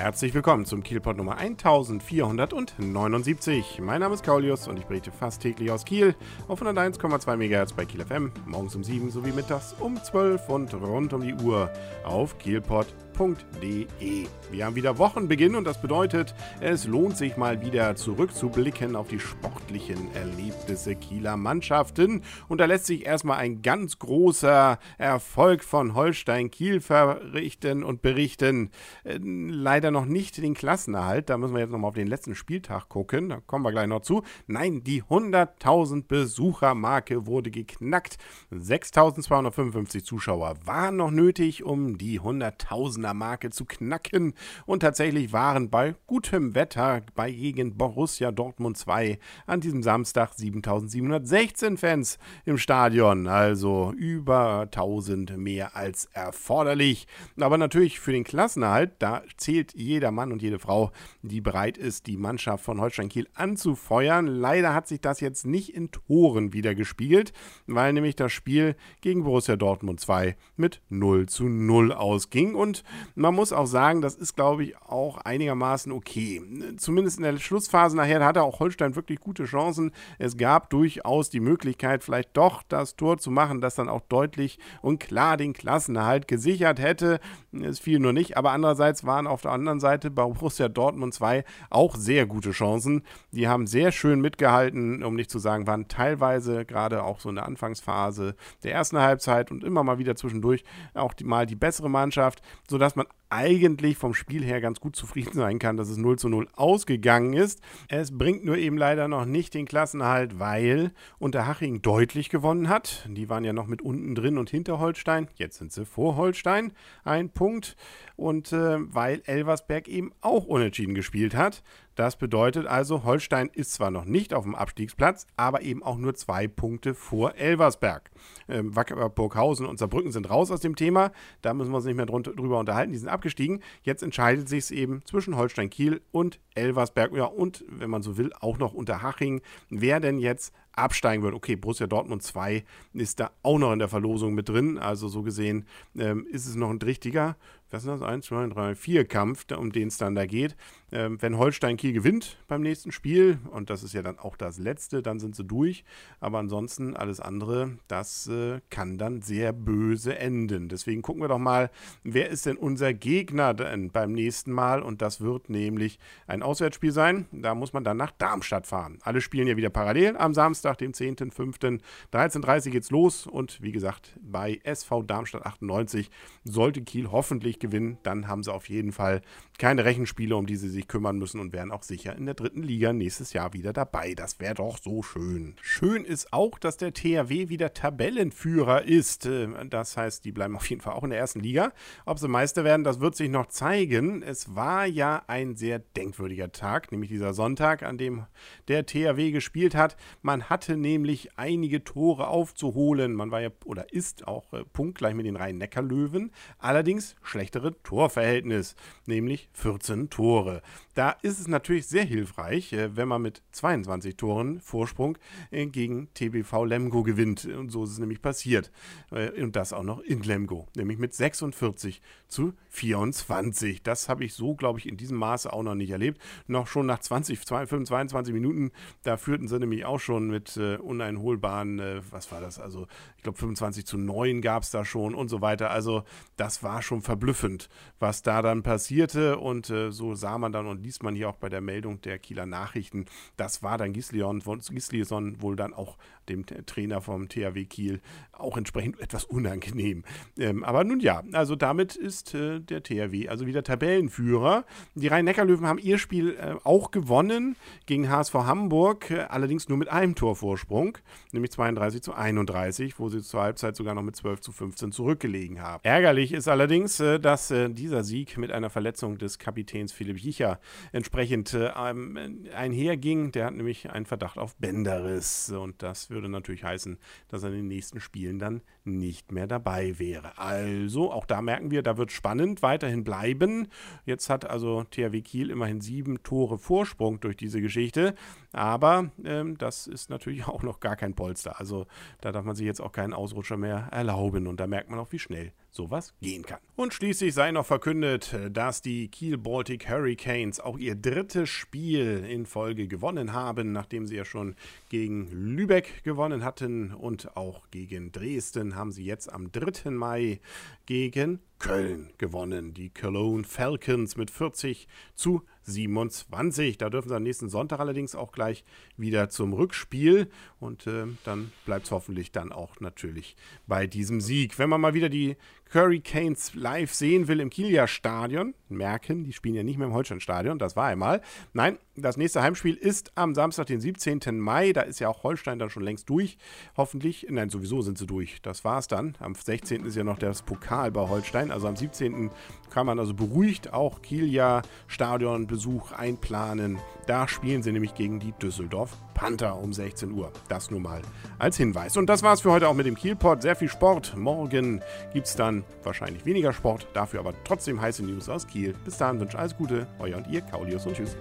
Herzlich willkommen zum Kielpot Nummer 1479. Mein Name ist Kaulius und ich berichte fast täglich aus Kiel auf 101,2 MHz bei Kiel FM, morgens um 7 sowie mittags um 12 und rund um die Uhr auf kielpot.de www.sportpodcast.de. Wir haben wieder Wochenbeginn und das bedeutet, es lohnt sich mal wieder zurückzublicken auf die sportlichen Erlebnisse Kieler Mannschaften. Und da lässt sich erstmal ein ganz großer Erfolg von Holstein Kiel verrichten und berichten. Äh, leider noch nicht den Klassenerhalt, da müssen wir jetzt nochmal auf den letzten Spieltag gucken, da kommen wir gleich noch zu. Nein, die 100.000 Besuchermarke wurde geknackt. 6.255 Zuschauer waren noch nötig, um die 100.000er Marke zu knacken. Und tatsächlich waren bei gutem Wetter bei gegen Borussia Dortmund 2 an diesem Samstag 7716 Fans im Stadion. Also über 1000 mehr als erforderlich. Aber natürlich für den Klassenerhalt, da zählt jeder Mann und jede Frau, die bereit ist, die Mannschaft von Holstein Kiel anzufeuern. Leider hat sich das jetzt nicht in Toren wieder gespiegelt, weil nämlich das Spiel gegen Borussia Dortmund 2 mit 0 zu 0 ausging. Und man muss auch sagen, das ist, glaube ich, auch einigermaßen okay. Zumindest in der Schlussphase nachher hatte auch Holstein wirklich gute Chancen. Es gab durchaus die Möglichkeit, vielleicht doch das Tor zu machen, das dann auch deutlich und klar den Klassenerhalt gesichert hätte. Es fiel nur nicht, aber andererseits waren auf der anderen Seite bei Borussia Dortmund 2 auch sehr gute Chancen. Die haben sehr schön mitgehalten, um nicht zu sagen, waren teilweise gerade auch so in der Anfangsphase der ersten Halbzeit und immer mal wieder zwischendurch auch die, mal die bessere Mannschaft, sodass dass man eigentlich vom Spiel her ganz gut zufrieden sein kann, dass es 0 zu 0 ausgegangen ist. Es bringt nur eben leider noch nicht den Klassenhalt, weil Unterhaching deutlich gewonnen hat. Die waren ja noch mit unten drin und hinter Holstein. Jetzt sind sie vor Holstein. Ein Punkt. Und äh, weil Elversberg eben auch unentschieden gespielt hat. Das bedeutet also, Holstein ist zwar noch nicht auf dem Abstiegsplatz, aber eben auch nur zwei Punkte vor Elversberg. Ähm, Wacker und Saarbrücken sind raus aus dem Thema. Da müssen wir uns nicht mehr drüber unterhalten. Die sind abgestiegen. Jetzt entscheidet sich es eben zwischen Holstein Kiel und Elversberg. Ja, und wenn man so will, auch noch Unterhaching. Wer denn jetzt absteigen wird. Okay, Borussia Dortmund 2 ist da auch noch in der Verlosung mit drin. Also so gesehen ähm, ist es noch ein richtiger, was ist das? 1, 2, 3, 4 Kampf, um den es dann da geht. Ähm, wenn Holstein Kiel gewinnt beim nächsten Spiel, und das ist ja dann auch das letzte, dann sind sie durch. Aber ansonsten alles andere, das äh, kann dann sehr böse enden. Deswegen gucken wir doch mal, wer ist denn unser Gegner denn beim nächsten Mal? Und das wird nämlich ein Auswärtsspiel sein. Da muss man dann nach Darmstadt fahren. Alle spielen ja wieder parallel am Samstag, dem 10.05. 13.30 Uhr geht's los. Und wie gesagt, bei SV Darmstadt 98 sollte Kiel hoffentlich gewinnen. Dann haben sie auf jeden Fall keine Rechenspiele, um die sie sich kümmern müssen und wären auch sicher in der dritten Liga nächstes Jahr wieder dabei. Das wäre doch so schön. Schön ist auch, dass der THW wieder Tabellenführer ist. Äh, das heißt, die bleiben auf jeden Fall auch in der ersten Liga. Ob sie Meister werden, das wird sich noch zeigen. Es war ja ein sehr denkwürdiger Tag, nämlich dieser Sonntag, an dem der THW gespielt hat. Man hatte nämlich einige Tore aufzuholen. Man war ja oder ist auch äh, punktgleich mit den Rhein-Neckar-Löwen. Allerdings schlechtere Torverhältnis, nämlich 14 Tore. Da ist es natürlich sehr hilfreich, äh, wenn man mit 22 Toren Vorsprung äh, gegen TBV Lemgo gewinnt. Und so ist es nämlich passiert. Äh, und das auch noch in Lemgo, nämlich mit 46 zu 24. Das habe ich so, glaube ich, in diesem Maße auch noch nicht erlebt. Noch schon nach 20, 25, 22 Minuten, da führten sie nämlich auch schon mit äh, uneinholbaren, äh, was war das? Also, ich glaube, 25 zu 9 gab es da schon und so weiter. Also, das war schon verblüffend, was da dann passierte. Und äh, so sah man dann und liest man hier auch bei der Meldung der Kieler Nachrichten, das war dann Gislison, Gislison wohl dann auch dem Trainer vom THW Kiel auch entsprechend etwas unangenehm. Ähm, aber nun ja, also damit ist äh, der THW also wieder Tabellenführer. Die Rhein-Neckar-Löwen haben ihr Spiel äh, auch gewonnen gegen HSV Hamburg, äh, allerdings nur mit einem Torvorsprung, nämlich 32 zu 31, wo sie zur Halbzeit sogar noch mit 12 zu 15 zurückgelegen haben. Ärgerlich ist allerdings, äh, dass äh, dieser Sieg mit einer Verletzung des Kapitäns Philipp Jicher entsprechend äh, einherging. Der hat nämlich einen Verdacht auf Bänderriss und das würde natürlich heißen, dass er in den nächsten Spielen dann nicht mehr dabei wäre. Also, auch da merken wir, da wird spannend weiterhin bleiben. Jetzt hat also THW Kiel immerhin sieben sieben Tore Vorsprung durch diese Geschichte. Aber ähm, das ist natürlich auch noch gar kein Polster. Also da darf man sich jetzt auch keinen Ausrutscher mehr erlauben. Und da merkt man auch, wie schnell sowas gehen kann. Und schließlich sei noch verkündet, dass die Kiel Baltic Hurricanes auch ihr drittes Spiel in Folge gewonnen haben, nachdem sie ja schon gegen Lübeck gewonnen hatten und auch gegen Dresden haben sie jetzt am 3. Mai gegen Köln gewonnen. Die Cologne Falcons mit 40 zu 27. Da dürfen sie am nächsten Sonntag allerdings auch gleich wieder zum Rückspiel. Und äh, dann bleibt es hoffentlich dann auch natürlich bei diesem Sieg. Wenn man mal wieder die Hurricanes live sehen will im Kieler Stadion, merken, die spielen ja nicht mehr im Holstein-Stadion, das war einmal. Nein, das nächste Heimspiel ist am Samstag, den 17. Mai. Da ist ja auch Holstein dann schon längst durch. Hoffentlich, nein, sowieso sind sie durch. Das war's dann. Am 16. ist ja noch das Pokal bei Holstein. Also am 17. kann man also beruhigt auch Kieler Stadionbesuch einplanen. Da spielen sie nämlich gegen die Düsseldorf Panther um 16 Uhr. Das nur mal als Hinweis. Und das war's für heute auch mit dem Kielpot. Sehr viel Sport. Morgen gibt's dann wahrscheinlich weniger Sport, dafür aber trotzdem heiße News aus Kiel. Bis dahin wünsche alles Gute, euer und ihr, Kaulius und tschüss.